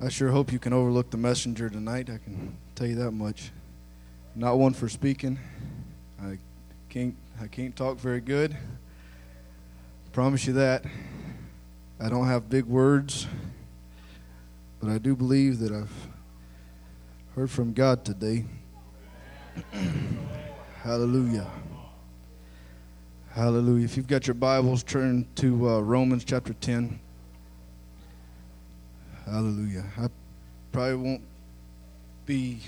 I sure hope you can overlook the messenger tonight. I can tell you that much. Not one for speaking. I can't I can't talk very good. Promise you that. I don't have big words, but I do believe that I've heard from God today. Hallelujah. Hallelujah. If you've got your Bibles, turn to uh, Romans chapter 10. Hallelujah. I probably won't be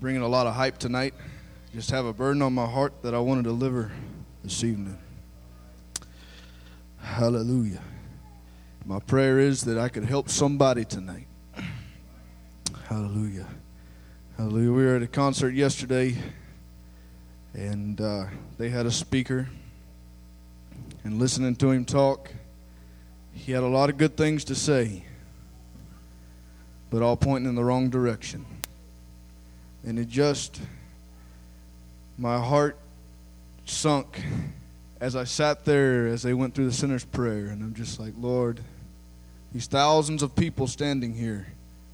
bringing a lot of hype tonight. Just have a burden on my heart that I want to deliver this evening. Hallelujah. My prayer is that I could help somebody tonight. Hallelujah. Hallelujah. We were at a concert yesterday, and uh, they had a speaker. And listening to him talk, he had a lot of good things to say, but all pointing in the wrong direction. And it just, my heart sunk as I sat there as they went through the sinner's prayer. And I'm just like, Lord, these thousands of people standing here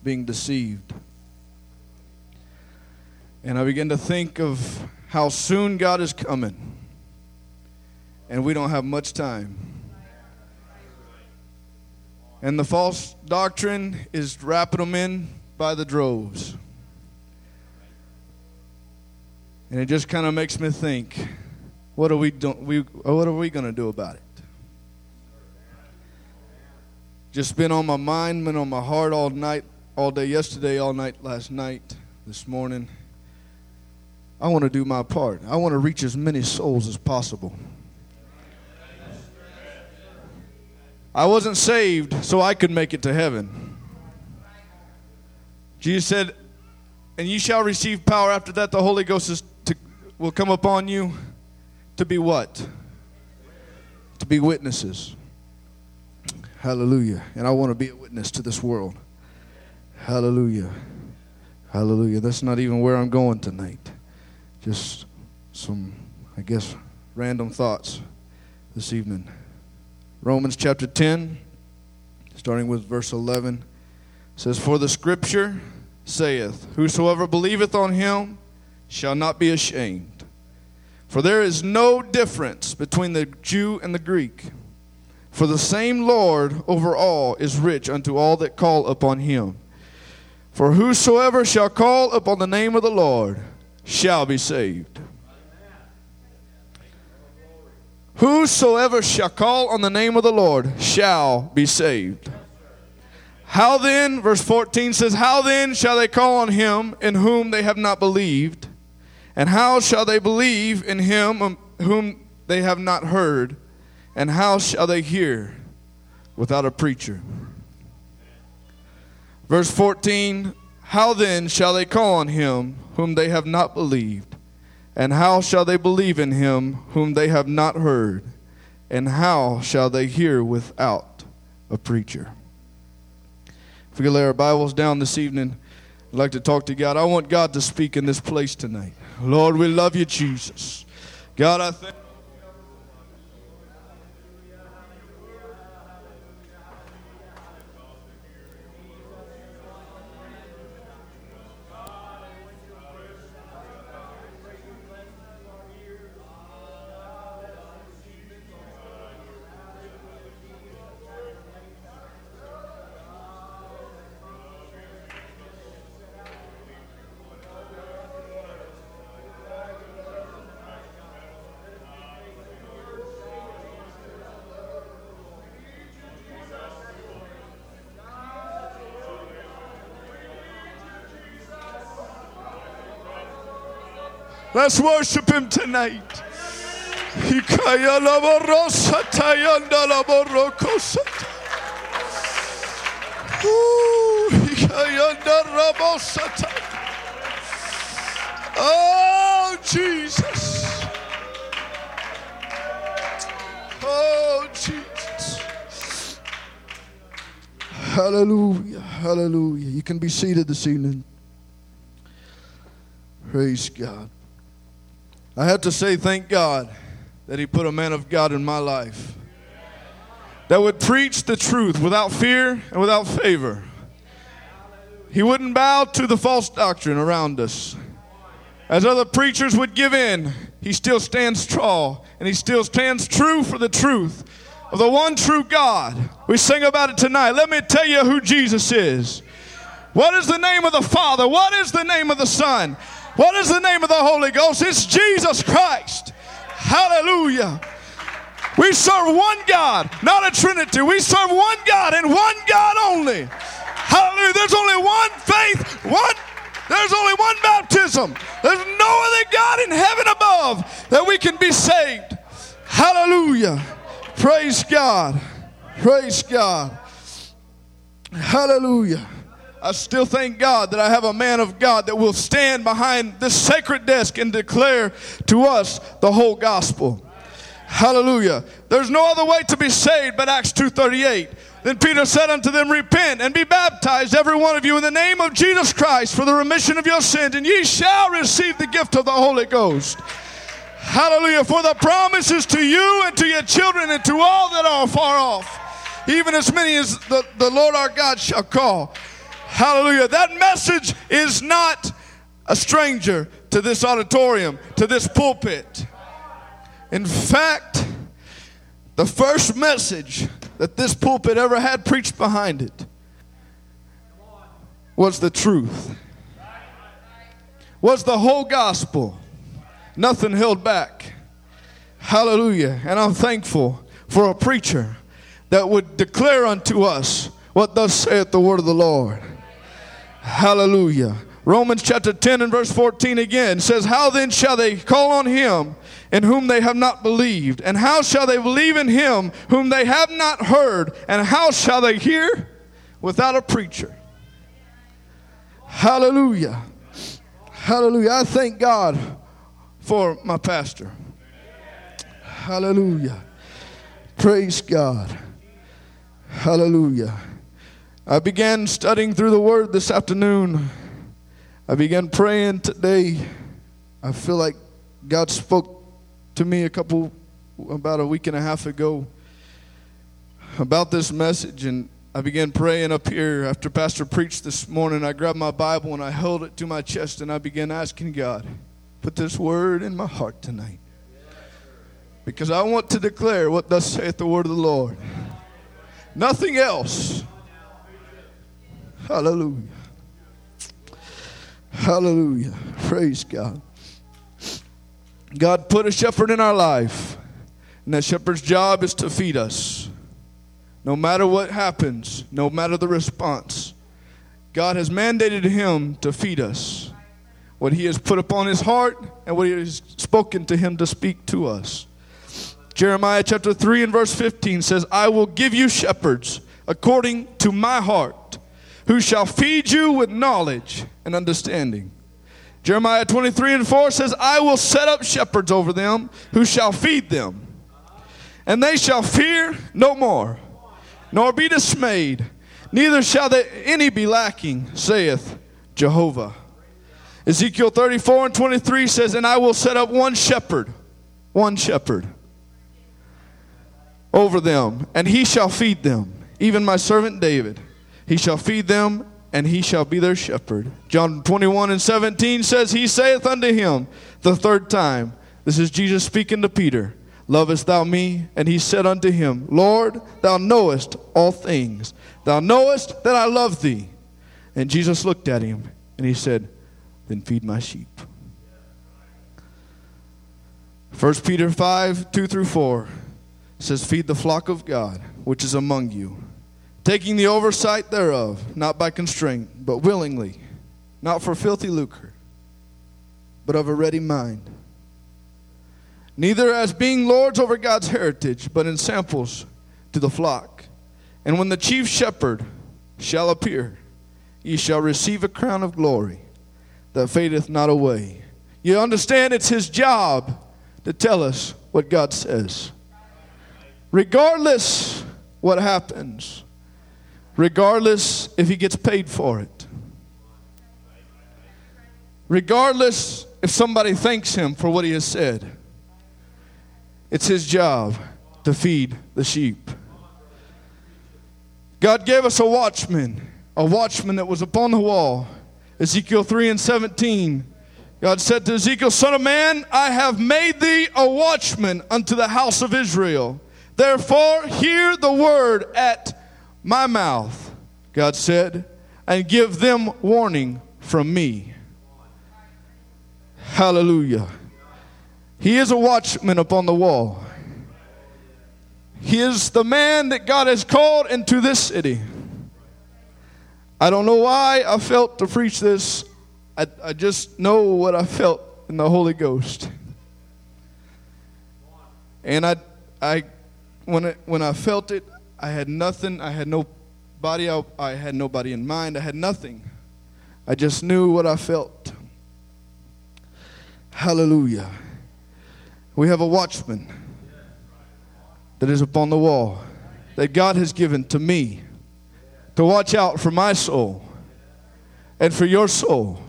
being deceived. And I began to think of how soon God is coming, and we don't have much time. And the false doctrine is wrapping them in by the droves. And it just kind of makes me think, what are we doing? We, uh, what are we going to do about it? Just been on my mind, been on my heart all night, all day yesterday, all night last night, this morning. I want to do my part. I want to reach as many souls as possible. I wasn't saved so I could make it to heaven. Jesus said, And you shall receive power after that the Holy Ghost is to, will come upon you to be what? To be witnesses. Hallelujah. And I want to be a witness to this world. Hallelujah. Hallelujah. That's not even where I'm going tonight. Just some, I guess, random thoughts this evening. Romans chapter 10, starting with verse 11, says, For the scripture saith, Whosoever believeth on him shall not be ashamed. For there is no difference between the Jew and the Greek. For the same Lord over all is rich unto all that call upon him. For whosoever shall call upon the name of the Lord shall be saved. Whosoever shall call on the name of the Lord shall be saved. How then, verse 14 says, How then shall they call on him in whom they have not believed? And how shall they believe in him um, whom they have not heard? And how shall they hear without a preacher? Verse 14 How then shall they call on him whom they have not believed? And how shall they believe in him whom they have not heard? And how shall they hear without a preacher? If we could lay our Bibles down this evening, I'd like to talk to God. I want God to speak in this place tonight. Lord, we love you, Jesus. God, I thank Let's worship him tonight. Oh, Jesus. Oh, Jesus. Hallelujah. Hallelujah. You can be seated this evening. Praise God. I have to say, thank God that He put a man of God in my life. that would preach the truth without fear and without favor. He wouldn't bow to the false doctrine around us. As other preachers would give in, he still stands tall and he still stands true for the truth of the one true God. We sing about it tonight. Let me tell you who Jesus is. What is the name of the Father? What is the name of the Son? What is the name of the Holy Ghost? It's Jesus Christ. Hallelujah. We serve one God, not a trinity. We serve one God and one God only. Hallelujah. There's only one faith, one there's only one baptism. There's no other God in heaven above that we can be saved. Hallelujah. Praise God. Praise God. Hallelujah. I still thank God that I have a man of God that will stand behind this sacred desk and declare to us the whole gospel. Hallelujah. There's no other way to be saved but Acts 2:38. Then Peter said unto them, Repent and be baptized, every one of you, in the name of Jesus Christ for the remission of your sins, and ye shall receive the gift of the Holy Ghost. Hallelujah. For the promises to you and to your children and to all that are far off, even as many as the, the Lord our God shall call. Hallelujah. That message is not a stranger to this auditorium, to this pulpit. In fact, the first message that this pulpit ever had preached behind it was the truth, was the whole gospel, nothing held back. Hallelujah. And I'm thankful for a preacher that would declare unto us what thus saith the word of the Lord. Hallelujah. Romans chapter 10 and verse 14 again says, How then shall they call on him in whom they have not believed? And how shall they believe in him whom they have not heard? And how shall they hear without a preacher? Hallelujah. Hallelujah. I thank God for my pastor. Hallelujah. Praise God. Hallelujah. I began studying through the Word this afternoon. I began praying today. I feel like God spoke to me a couple, about a week and a half ago, about this message, and I began praying up here after Pastor preached this morning. I grabbed my Bible and I held it to my chest and I began asking God, put this word in my heart tonight. Because I want to declare what thus saith the word of the Lord. Nothing else. Hallelujah. Hallelujah. Praise God. God put a shepherd in our life, and that shepherd's job is to feed us. No matter what happens, no matter the response, God has mandated him to feed us what he has put upon his heart and what he has spoken to him to speak to us. Jeremiah chapter 3 and verse 15 says, I will give you shepherds according to my heart, who shall feed you with knowledge and understanding. Jeremiah 23 and 4 says, I will set up shepherds over them who shall feed them, and they shall fear no more, nor be dismayed, neither shall they any be lacking, saith Jehovah. Ezekiel 34 and 23 says, And I will set up one shepherd, one shepherd over them, and he shall feed them, even my servant David. He shall feed them and he shall be their shepherd. John 21 and 17 says, He saith unto him the third time, This is Jesus speaking to Peter, Lovest thou me? And he said unto him, Lord, thou knowest all things. Thou knowest that I love thee. And Jesus looked at him and he said, Then feed my sheep. 1 Peter 5 2 through 4 says, Feed the flock of God which is among you taking the oversight thereof, not by constraint, but willingly, not for filthy lucre, but of a ready mind. Neither as being lords over God's heritage, but in samples to the flock. And when the chief shepherd shall appear, ye shall receive a crown of glory that fadeth not away. You understand it's his job to tell us what God says. Regardless what happens regardless if he gets paid for it. Regardless if somebody thanks him for what he has said. It's his job to feed the sheep. God gave us a watchman, a watchman that was upon the wall. Ezekiel 3 and 17. God said to Ezekiel, Son of man, I have made thee a watchman unto the house of Israel. Therefore, hear the word at my mouth, God said, and give them warning from me. Hallelujah. He is a watchman upon the wall. He is the man that God has called into this city. I don't know why I felt to preach this. I, I just know what I felt in the Holy Ghost. And I, I, when, it, when I felt it, I had nothing. I had no body. I, I had nobody in mind. I had nothing. I just knew what I felt. Hallelujah. We have a watchman that is upon the wall that God has given to me to watch out for my soul and for your soul.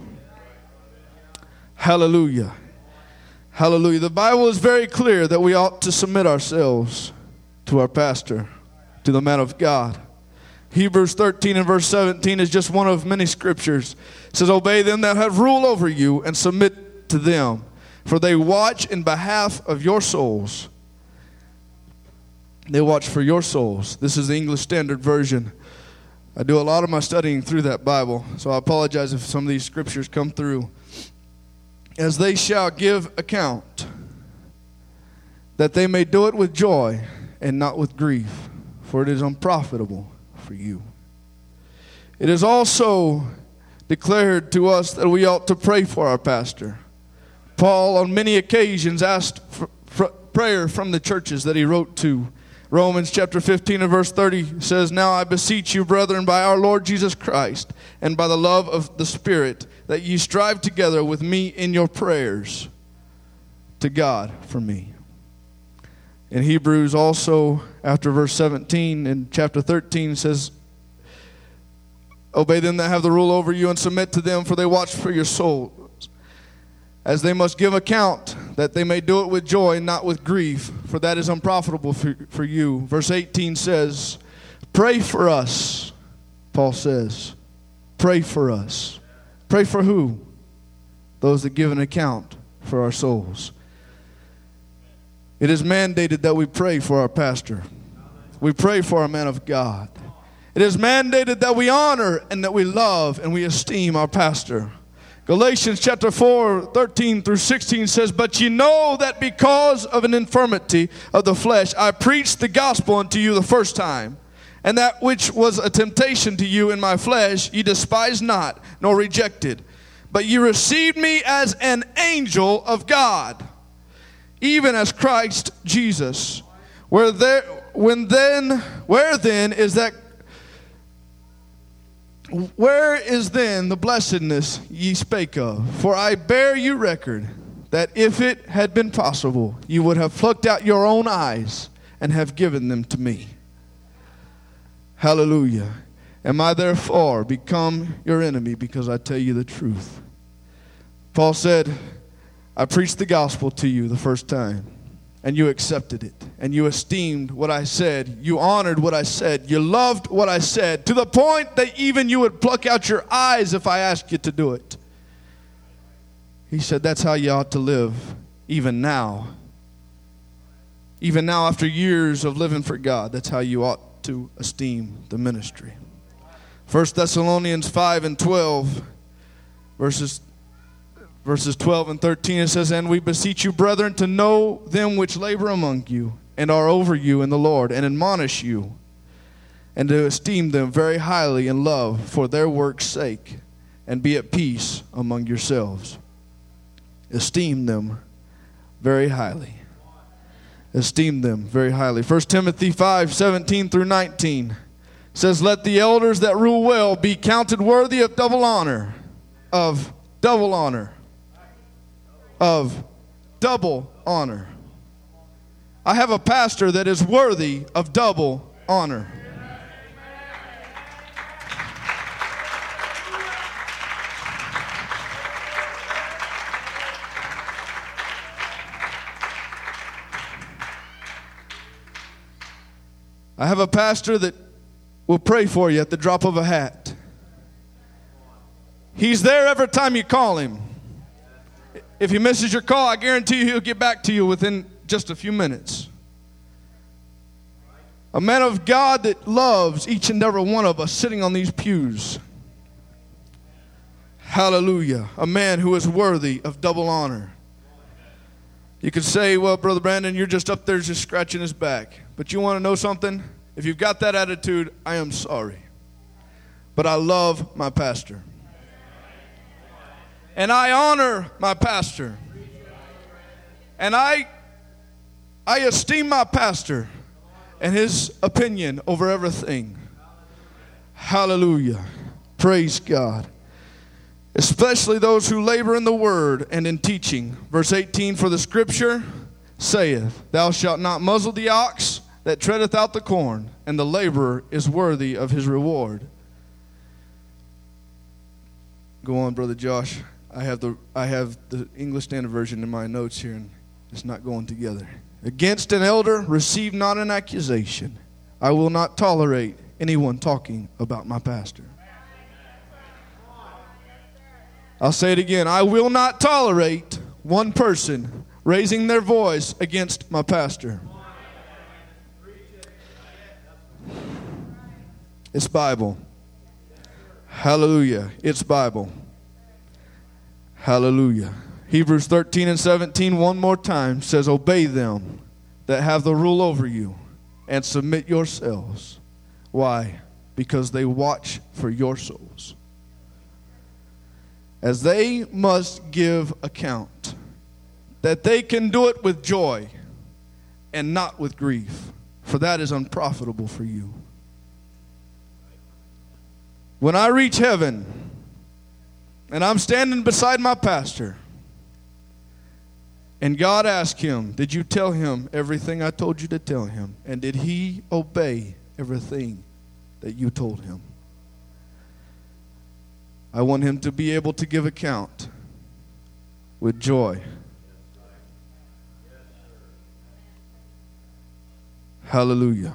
Hallelujah. Hallelujah. The Bible is very clear that we ought to submit ourselves to our pastor, to the man of God. Hebrews 13 and verse 17 is just one of many scriptures. It says, Obey them that have rule over you and submit to them, for they watch in behalf of your souls they watch for your souls. This is the English Standard Version. I do a lot of my studying through that Bible, so I apologize if some of these scriptures come through. As they shall give account, that they may do it with joy and not with grief, for it is unprofitable for you. It is also declared to us that we ought to pray for our pastor. Paul, on many occasions, asked for, prayer from the churches that he wrote to Romans chapter 15 and verse 30 says, Now I beseech you, brethren, by our Lord Jesus Christ, and by the love of the Spirit, that ye strive together with me in your prayers to God for me. In Hebrews, also, after verse 17 in chapter 13, says, Obey them that have the rule over you and submit to them, for they watch for your souls, as they must give account, that they may do it with joy, not with grief, for that is unprofitable for, for you. Verse 18 says, Pray for us, Paul says. Pray for us. Pray for who? Those that give an account for our souls. It is mandated that we pray for our pastor. We pray for our man of God. It is mandated that we honor and that we love and we esteem our pastor. Galatians chapter 4, 13 through 16 says, But ye know that because of an infirmity of the flesh, I preached the gospel unto you the first time. And that which was a temptation to you in my flesh, ye despised not, nor rejected. But ye received me as an angel of God, even as Christ Jesus. Where there, when then, where then is that where is then the blessedness ye spake of? For I bear you record that if it had been possible, you would have plucked out your own eyes and have given them to me. Hallelujah. Am I therefore become your enemy because I tell you the truth? Paul said, I preached the gospel to you the first time and you accepted it and you esteemed what I said. You honored what I said. You loved what I said to the point that even you would pluck out your eyes if I asked you to do it. He said, That's how you ought to live, even now. Even now, after years of living for God, that's how you ought to esteem the ministry. 1 Thessalonians 5 and 12, verses verses 12 and 13 it says and we beseech you brethren to know them which labor among you and are over you in the lord and admonish you and to esteem them very highly in love for their work's sake and be at peace among yourselves. Esteem them very highly. Esteem them very highly. 1 timothy 5 17 through 19 says let the elders that rule well be counted worthy of double honor of double honor of double honor. I have a pastor that is worthy of double honor. I have a pastor that will pray for you at the drop of a hat. He's there every time you call him. If he misses your call, I guarantee you he'll get back to you within just a few minutes. A man of God that loves each and every one of us sitting on these pews. Hallelujah. A man who is worthy of double honor. You could say, well, Brother Brandon, you're just up there just scratching his back. But you want to know something? If you've got that attitude, I am sorry. But I love my pastor. And I honor my pastor. And I I esteem my pastor and his opinion over everything. Hallelujah. Praise God especially those who labor in the word and in teaching. Verse 18 For the scripture saith, Thou shalt not muzzle the ox that treadeth out the corn, and the laborer is worthy of his reward. Go on, Brother Josh. I have the, I have the English Standard Version in my notes here, and it's not going together. Against an elder, receive not an accusation. I will not tolerate anyone talking about my pastor. I'll say it again. I will not tolerate one person raising their voice against my pastor. It's Bible. Hallelujah. It's Bible. Hallelujah. Hebrews 13 and 17, one more time, says, Obey them that have the rule over you and submit yourselves. Why? Because they watch for your souls as they must give account, that they can do it with joy and not with grief, for that is unprofitable for you. When I reach heaven and I'm standing beside my pastor, and God asked him, Did you tell him everything I told you to tell him? And did he obey everything that you told him? I want him to be able to give account with joy. Hallelujah.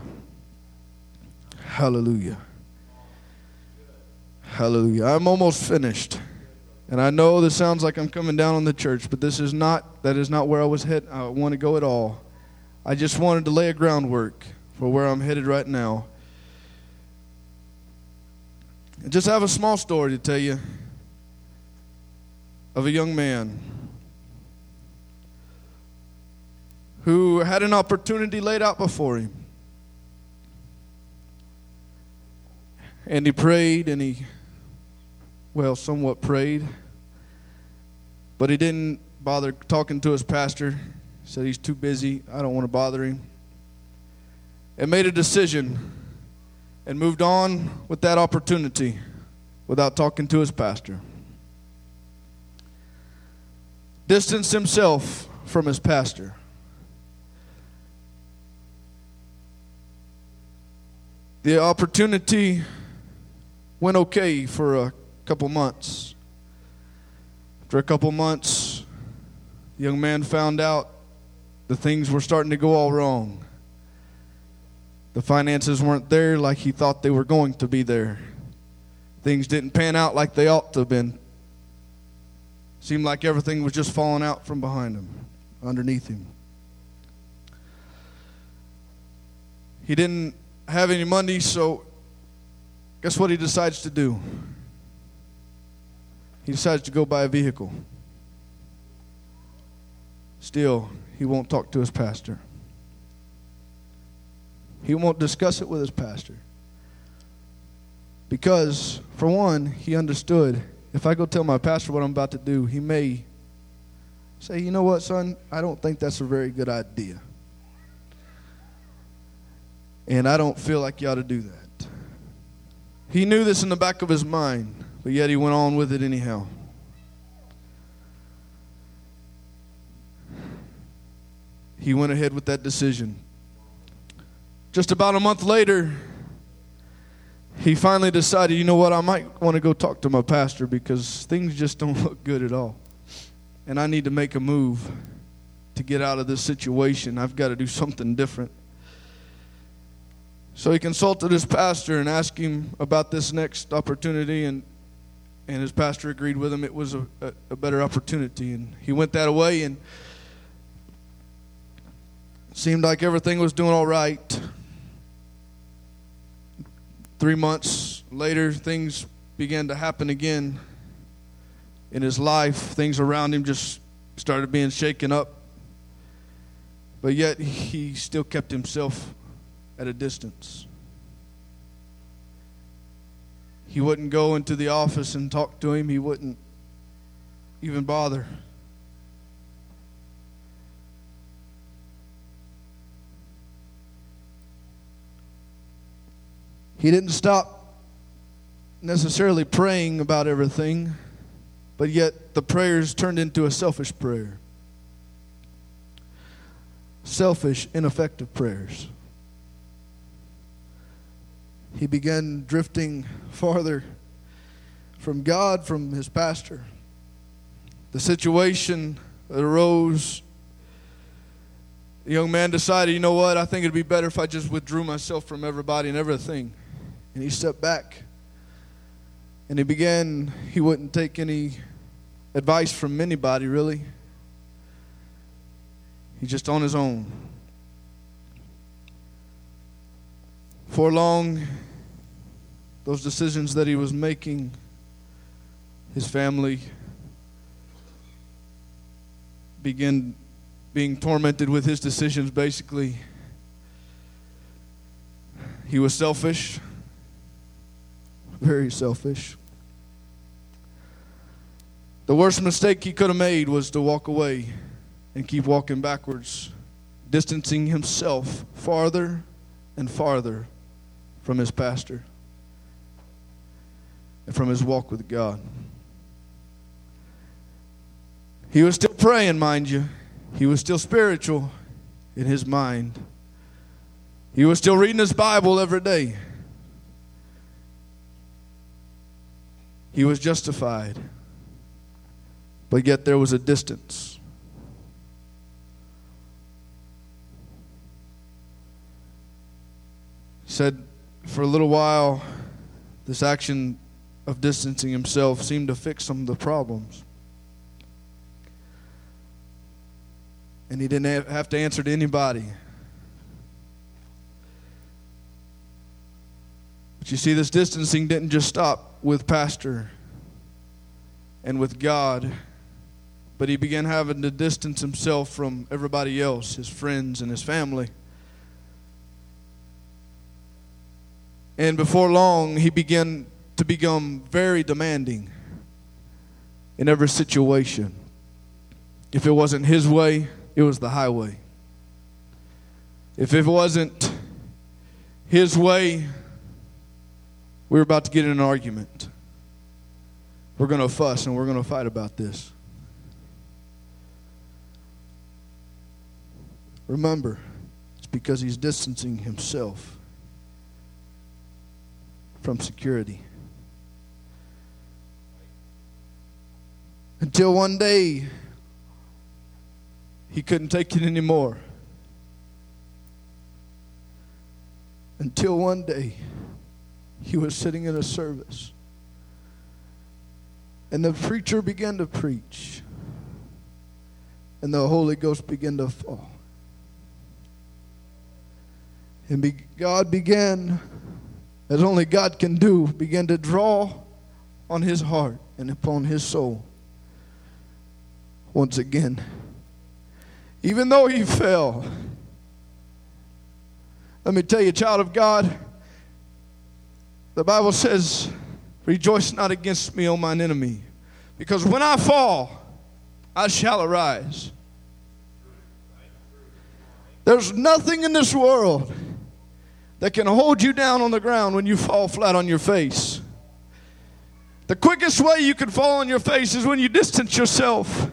Hallelujah. Hallelujah. I'm almost finished. And I know this sounds like I'm coming down on the church, but this is not that is not where I was head I want to go at all. I just wanted to lay a groundwork for where I'm headed right now. I just have a small story to tell you of a young man who had an opportunity laid out before him. And he prayed and he, well, somewhat prayed, but he didn't bother talking to his pastor. He said he's too busy. I don't want to bother him. And made a decision and moved on with that opportunity without talking to his pastor. Distanced himself from his pastor. The opportunity went okay for a couple months. After a couple months, the young man found out the things were starting to go all wrong. The finances weren't there like he thought they were going to be there. Things didn't pan out like they ought to have been. Seemed like everything was just falling out from behind him, underneath him. He didn't have any money, so guess what he decides to do? He decides to go buy a vehicle. Still, he won't talk to his pastor. He won't discuss it with his pastor. Because, for one, he understood if I go tell my pastor what I'm about to do, he may say, You know what, son? I don't think that's a very good idea. And I don't feel like you ought to do that. He knew this in the back of his mind, but yet he went on with it anyhow. He went ahead with that decision. Just about a month later, he finally decided, you know what, I might want to go talk to my pastor because things just don't look good at all. And I need to make a move to get out of this situation. I've got to do something different. So he consulted his pastor and asked him about this next opportunity, and, and his pastor agreed with him it was a, a, a better opportunity. And he went that way, and seemed like everything was doing all right. Three months later, things began to happen again in his life. Things around him just started being shaken up. But yet, he still kept himself at a distance. He wouldn't go into the office and talk to him, he wouldn't even bother. He didn't stop necessarily praying about everything, but yet the prayers turned into a selfish prayer. Selfish, ineffective prayers he began drifting farther from God, from his pastor. The situation arose, the young man decided, you know what, I think it'd be better if I just withdrew myself from everybody and everything. And he stepped back. And he began, he wouldn't take any advice from anybody, really. He's just on his own. For long, those decisions that he was making, his family began being tormented with his decisions, basically. He was selfish, very selfish. The worst mistake he could have made was to walk away and keep walking backwards, distancing himself farther and farther from his pastor and from his walk with God. He was still praying, mind you. He was still spiritual in his mind. He was still reading his Bible every day. He was justified. But yet there was a distance. Said, for a little while, this action of distancing himself seemed to fix some of the problems. And he didn't have to answer to anybody. But you see, this distancing didn't just stop with Pastor and with God, but he began having to distance himself from everybody else, his friends and his family. And before long, he began to become very demanding in every situation. If it wasn't his way, it was the highway. If it wasn't his way, we were about to get in an argument. We're going to fuss and we're going to fight about this. Remember, it's because he's distancing himself from security. Until one day, he couldn't take it anymore. Until one day, he was sitting in a service. And the preacher began to preach. And the Holy Ghost began to fall. And be, God began, as only God can do, began to draw on his heart and upon his soul once again. Even though he fell, let me tell you, child of God, the Bible says, Rejoice not against me, O mine enemy, because when I fall, I shall arise. There's nothing in this world that can hold you down on the ground when you fall flat on your face. The quickest way you can fall on your face is when you distance yourself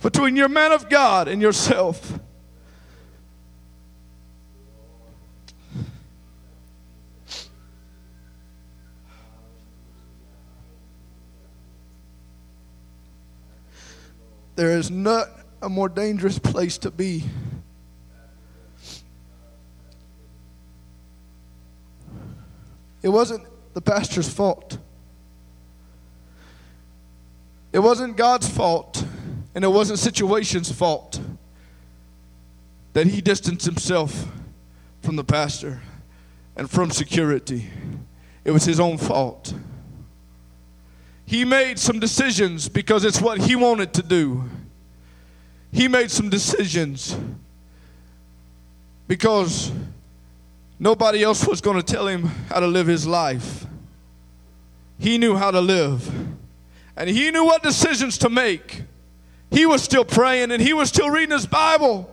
between your man of God and yourself. There is not a more dangerous place to be It wasn't the pastor's fault. It wasn't God's fault, and it wasn't situation's fault that he distanced himself from the pastor and from security. It was his own fault. He made some decisions because it's what he wanted to do. He made some decisions because nobody else was going to tell him how to live his life. He knew how to live, and he knew what decisions to make. He was still praying and he was still reading his Bible.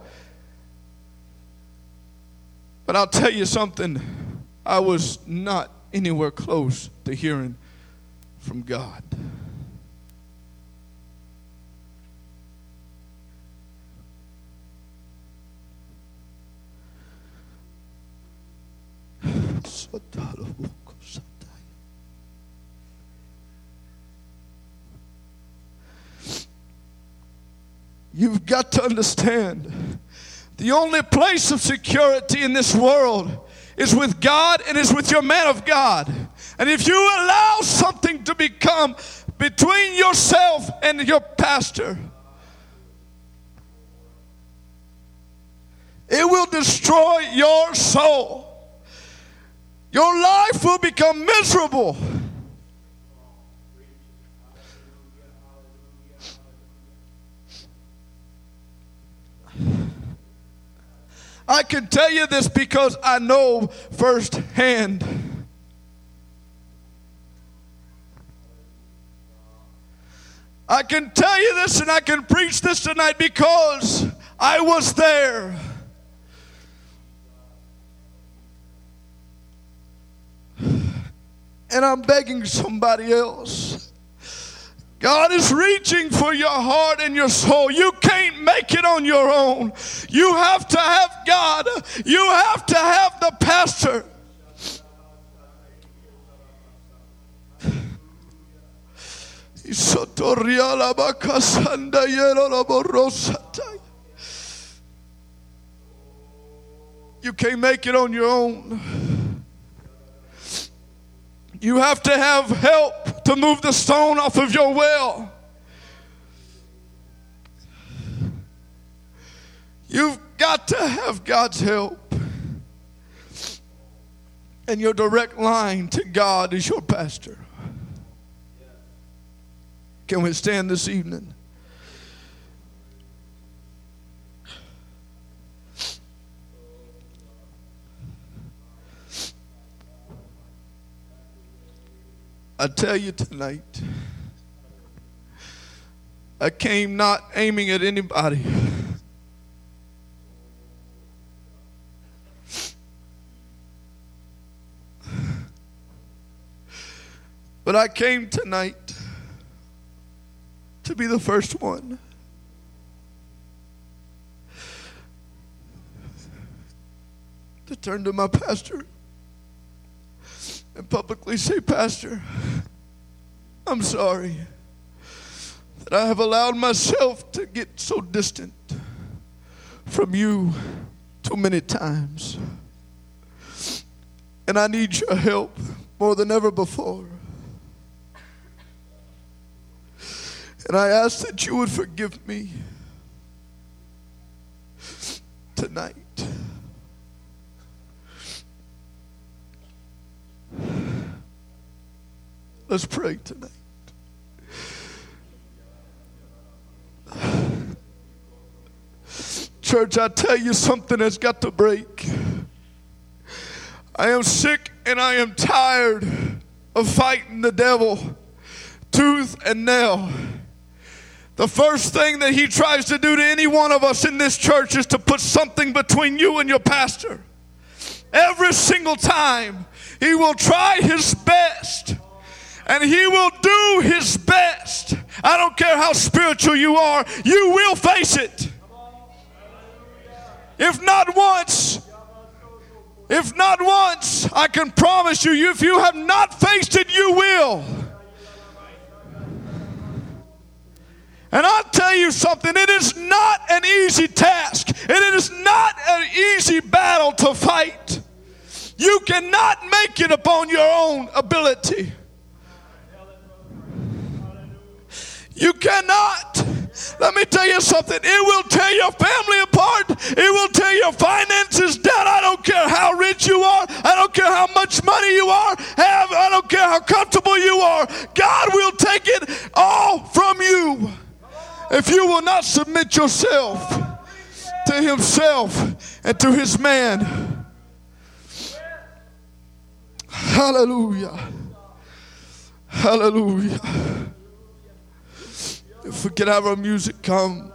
But I'll tell you something, I was not anywhere close to hearing from God. You've got to understand the only place of security in this world is with God and is with your man of God. And if you allow something to become between yourself and your pastor, it will destroy your soul. Your life will become miserable. I can tell you this because I know firsthand. I can tell you this and I can preach this tonight because I was there. And I'm begging somebody else. God is reaching for your heart and your soul. You can't make it on your own. You have to have God. You have to have the pastor. You can't make it on your own. You have to have help to move the stone off of your well. You've got to have God's help. And your direct line to God is your pastor. Can we stand this evening? I tell you tonight, I came not aiming at anybody. But I came tonight to be the first one. To turn to my pastor and publicly say, Pastor, I'm sorry that I have allowed myself to get so distant from you too many times. And I need your help more than ever before. And I ask that you would forgive me tonight. Let's pray tonight. Church, I tell you something has got to break. I am sick and I am tired of fighting the devil tooth and nail. The first thing that he tries to do to any one of us in this church is to put something between you and your pastor. Every single time, he will try his best and he will do his best. I don't care how spiritual you are, you will face it. If not once, if not once, I can promise you, if you have not faced it, you will. And I'll tell you something, it is not an easy task, and it is not an easy battle to fight. You cannot make it upon your own ability. You cannot. Let me tell you something. It will tear your family apart. It will tear your finances down. I don't care how rich you are. I don't care how much money you are. Have I don't care how comfortable you are. God will take it all from you if you will not submit yourself to Himself and to His man. Hallelujah. Hallelujah. If we could have our music come,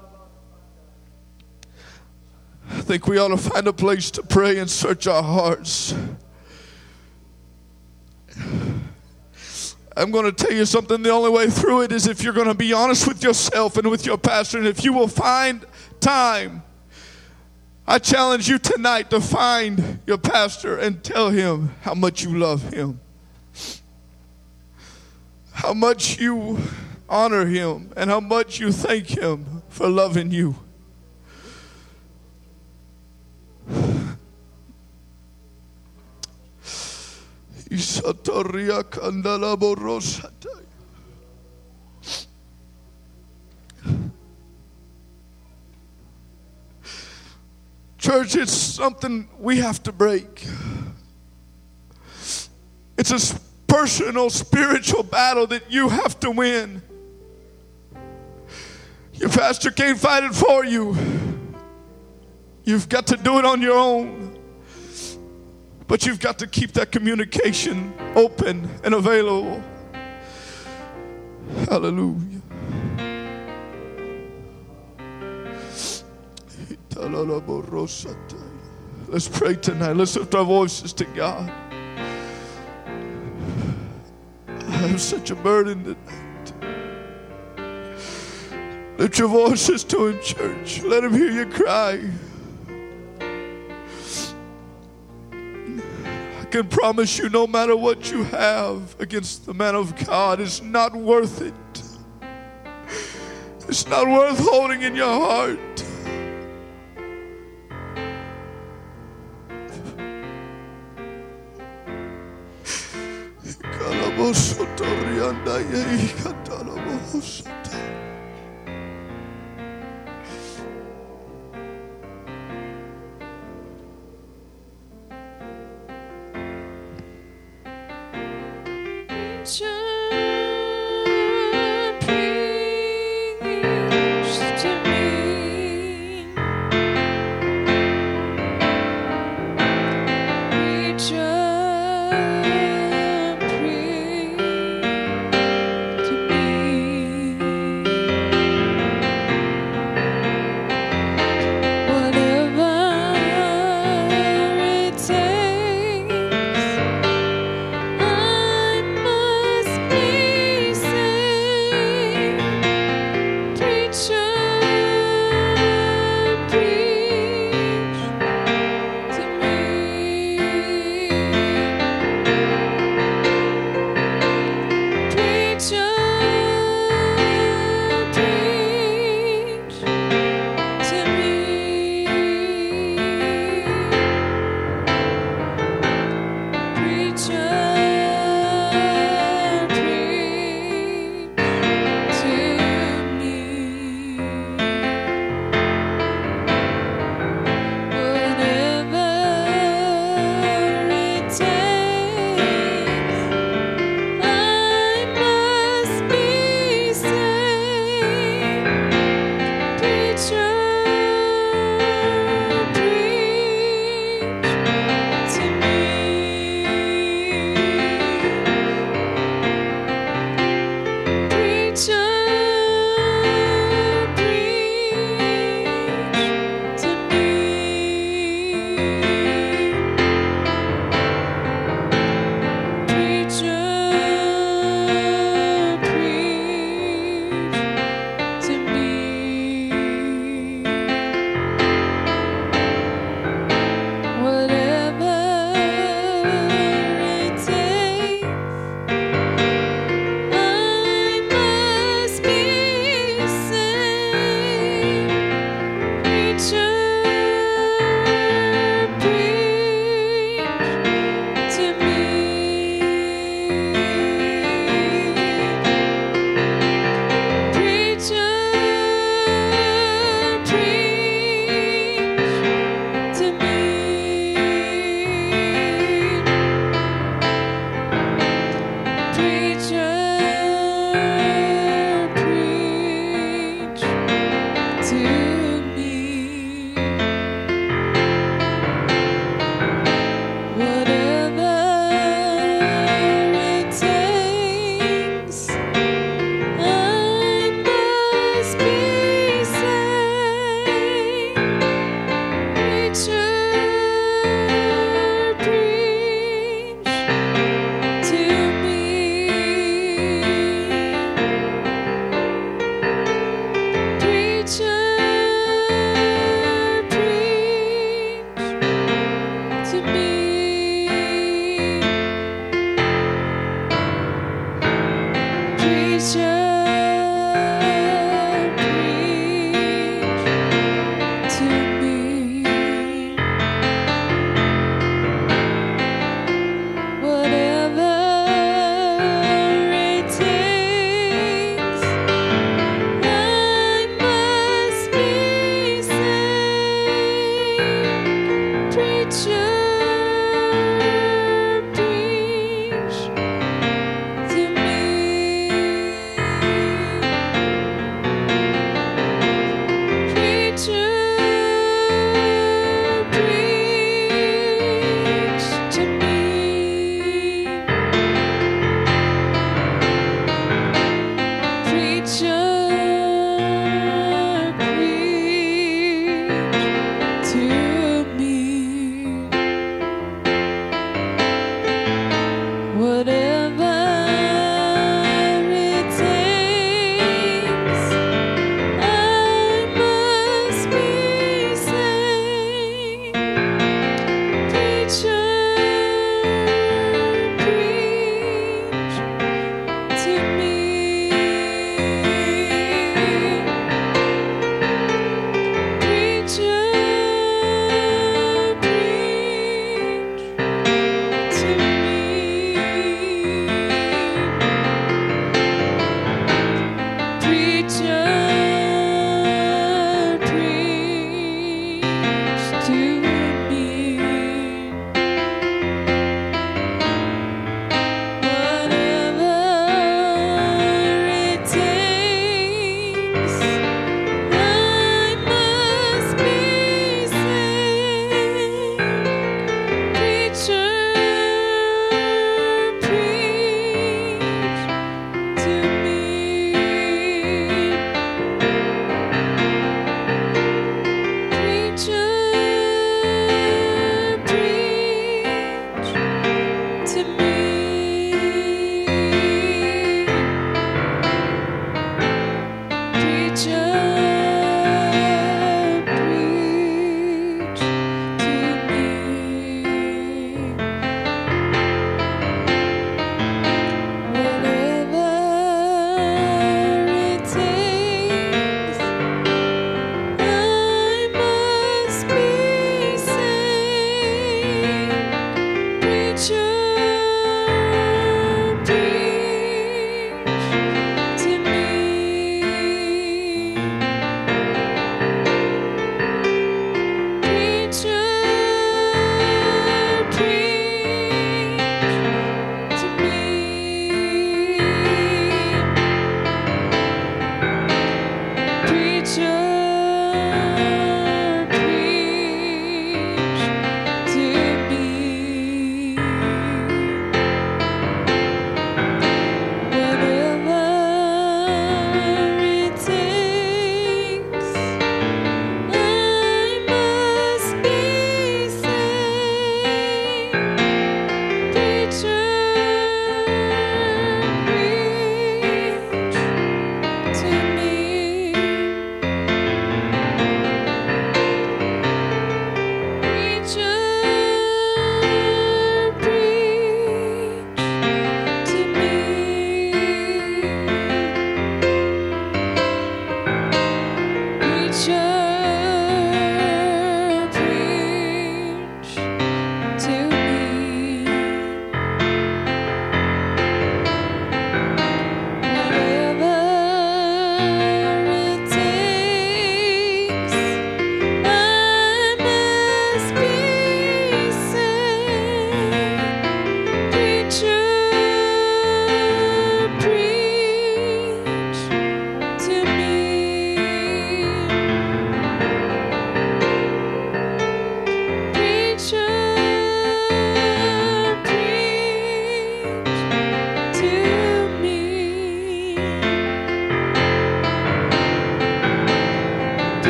I think we ought to find a place to pray and search our hearts. I'm going to tell you something. The only way through it is if you're going to be honest with yourself and with your pastor, and if you will find time. I challenge you tonight to find your pastor and tell him how much you love him, how much you honor him, and how much you thank him for loving you. Isatoria borosata. Church, it's something we have to break. It's a personal spiritual battle that you have to win. Your pastor can't fight it for you. You've got to do it on your own. But you've got to keep that communication open and available. Hallelujah. Let's pray tonight. Let's lift our voices to God. I have such a burden tonight. Lift your voices to Him, church. Let Him hear you cry. I can promise you, no matter what you have against the man of God, it's not worth it. It's not worth holding in your heart. Whatever it takes,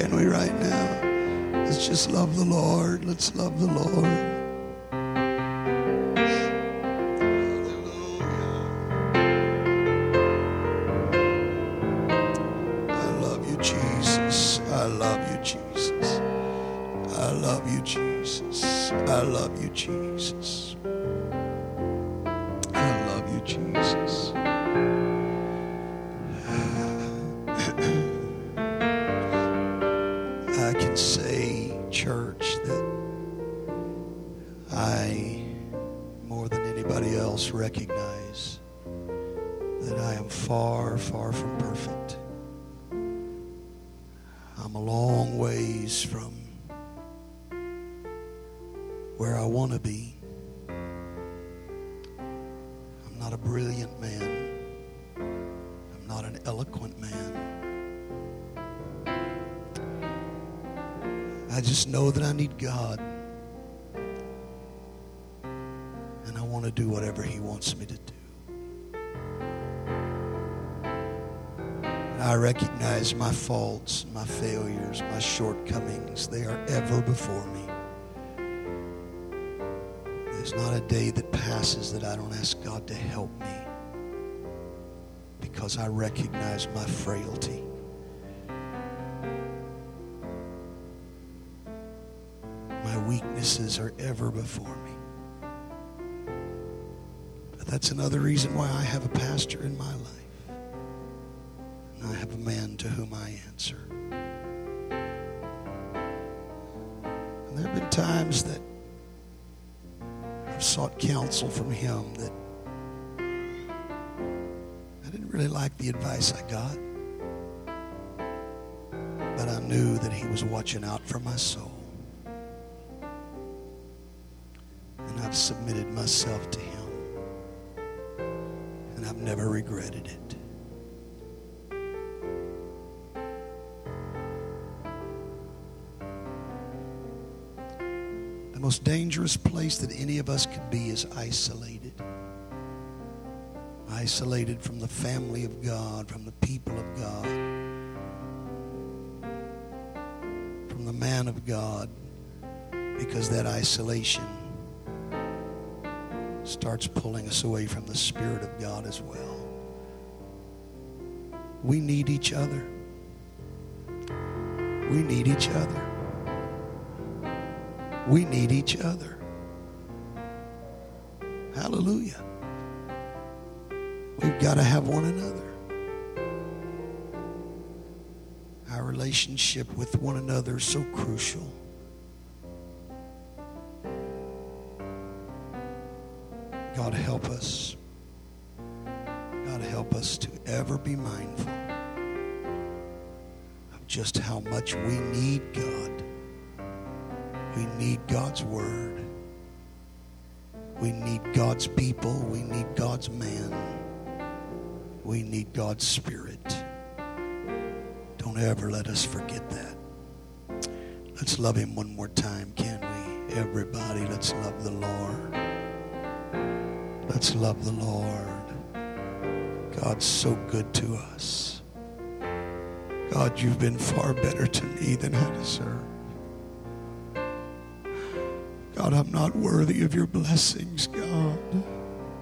can we right now? Let's just love the Lord. Let's love the Lord. Be. I'm not a brilliant man. I'm not an eloquent man. I just know that I need God. And I want to do whatever He wants me to do. I recognize my faults, my failures, my shortcomings. They are ever before me. There's not a day that passes that I don't ask God to help me because I recognize my frailty. My weaknesses are ever before me. But that's another reason why I have a pastor in my life. And I have a man to whom I answer. And there have been times that sought counsel from him that I didn't really like the advice I got. But I knew that he was watching out for my soul. And I've submitted myself to him. And I've never regretted it. Most dangerous place that any of us could be is isolated. Isolated from the family of God, from the people of God, from the man of God, because that isolation starts pulling us away from the Spirit of God as well. We need each other. We need each other. We need each other. Hallelujah. We've got to have one another. Our relationship with one another is so crucial. Don't let us forget that. Let's love him one more time, can we? Everybody, let's love the Lord. Let's love the Lord. God's so good to us. God, you've been far better to me than I deserve. God, I'm not worthy of your blessings, God.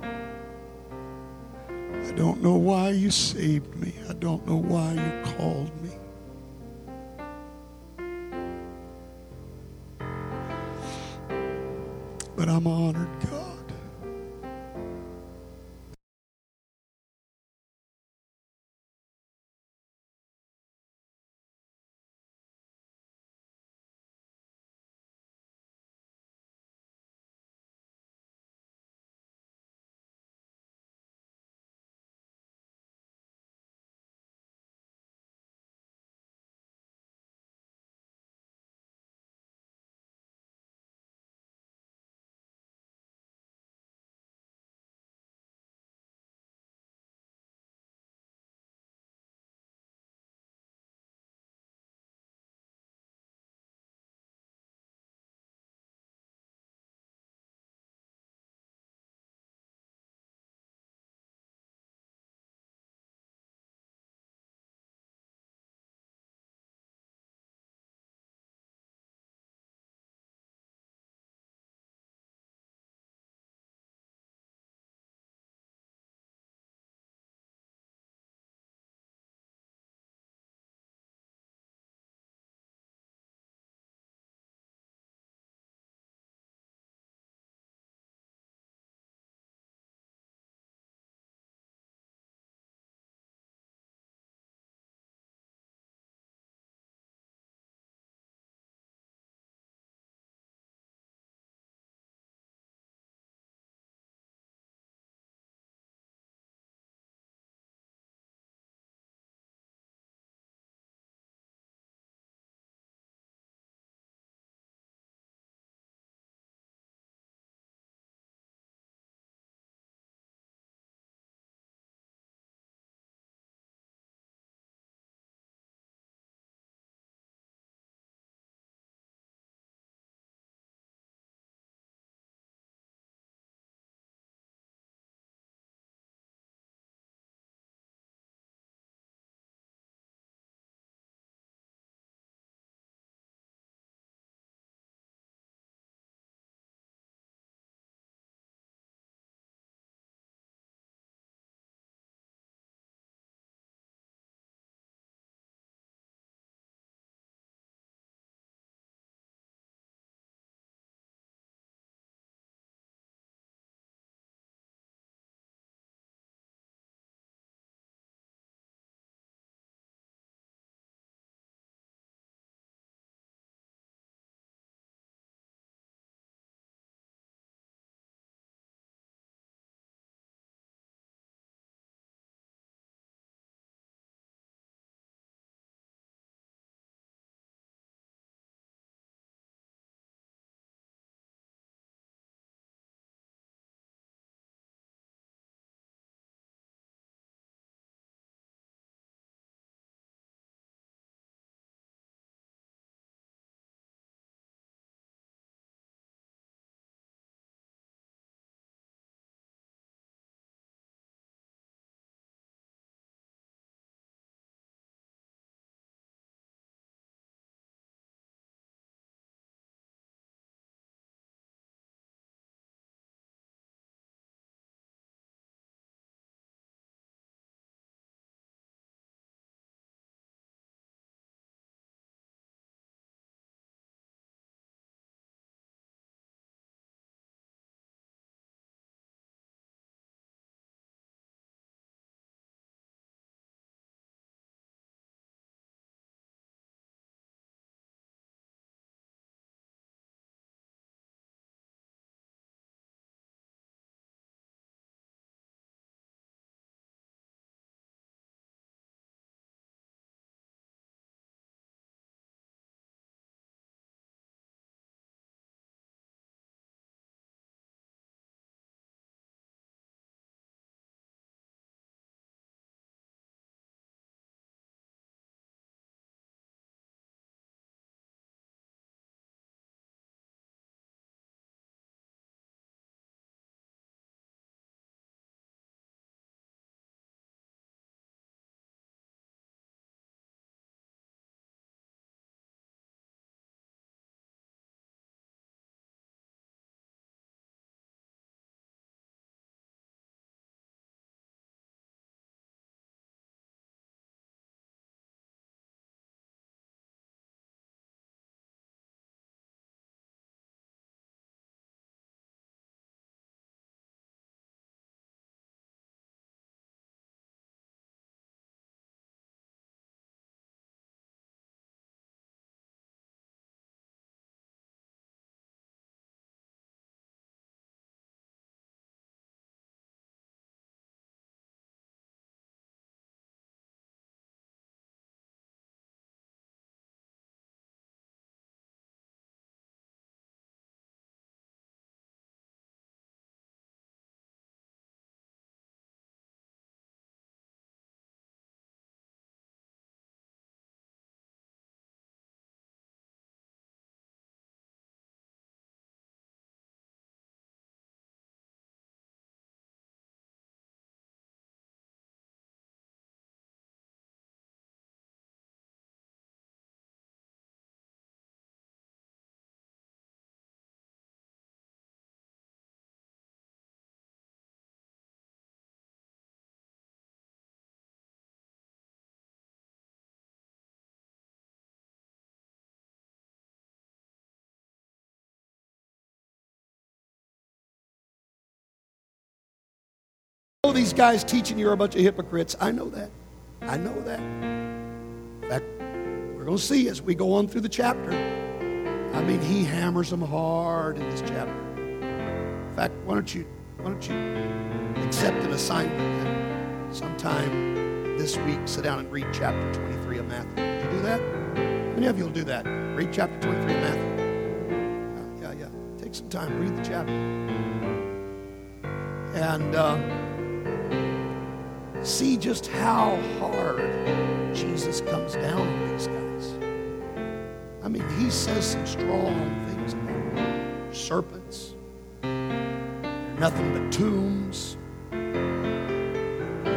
I don't know why you saved me. I don't know why you called me. But I'm honored, God. Know these guys teaching you are a bunch of hypocrites. I know that. I know that. In fact, we're going to see as we go on through the chapter. I mean, he hammers them hard in this chapter. In fact, why don't you why don't you accept an assignment and sometime this week sit down and read chapter 23 of Matthew? Did you do that? How many of you will do that? Read chapter 23 of Matthew. Yeah, yeah. yeah. Take some time, read the chapter. And uh, see just how hard Jesus comes down on these guys. I mean, he says some strong things about them. serpents. Nothing but tombs.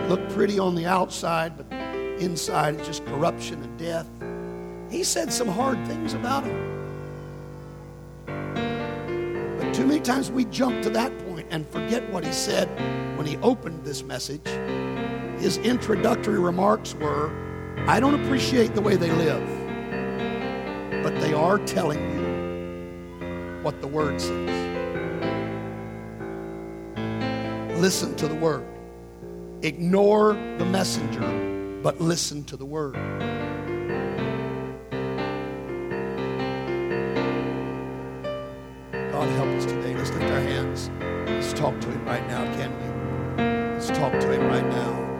Look pretty on the outside, but inside it's just corruption and death. He said some hard things about them. But too many times we jump to that point and forget what he said when he opened this message. His introductory remarks were I don't appreciate the way they live, but they are telling you what the Word says. Listen to the Word. Ignore the messenger, but listen to the Word. God help us today. Let's lift our hands. Let's talk to Him right now, can we? Let's talk to Him right now.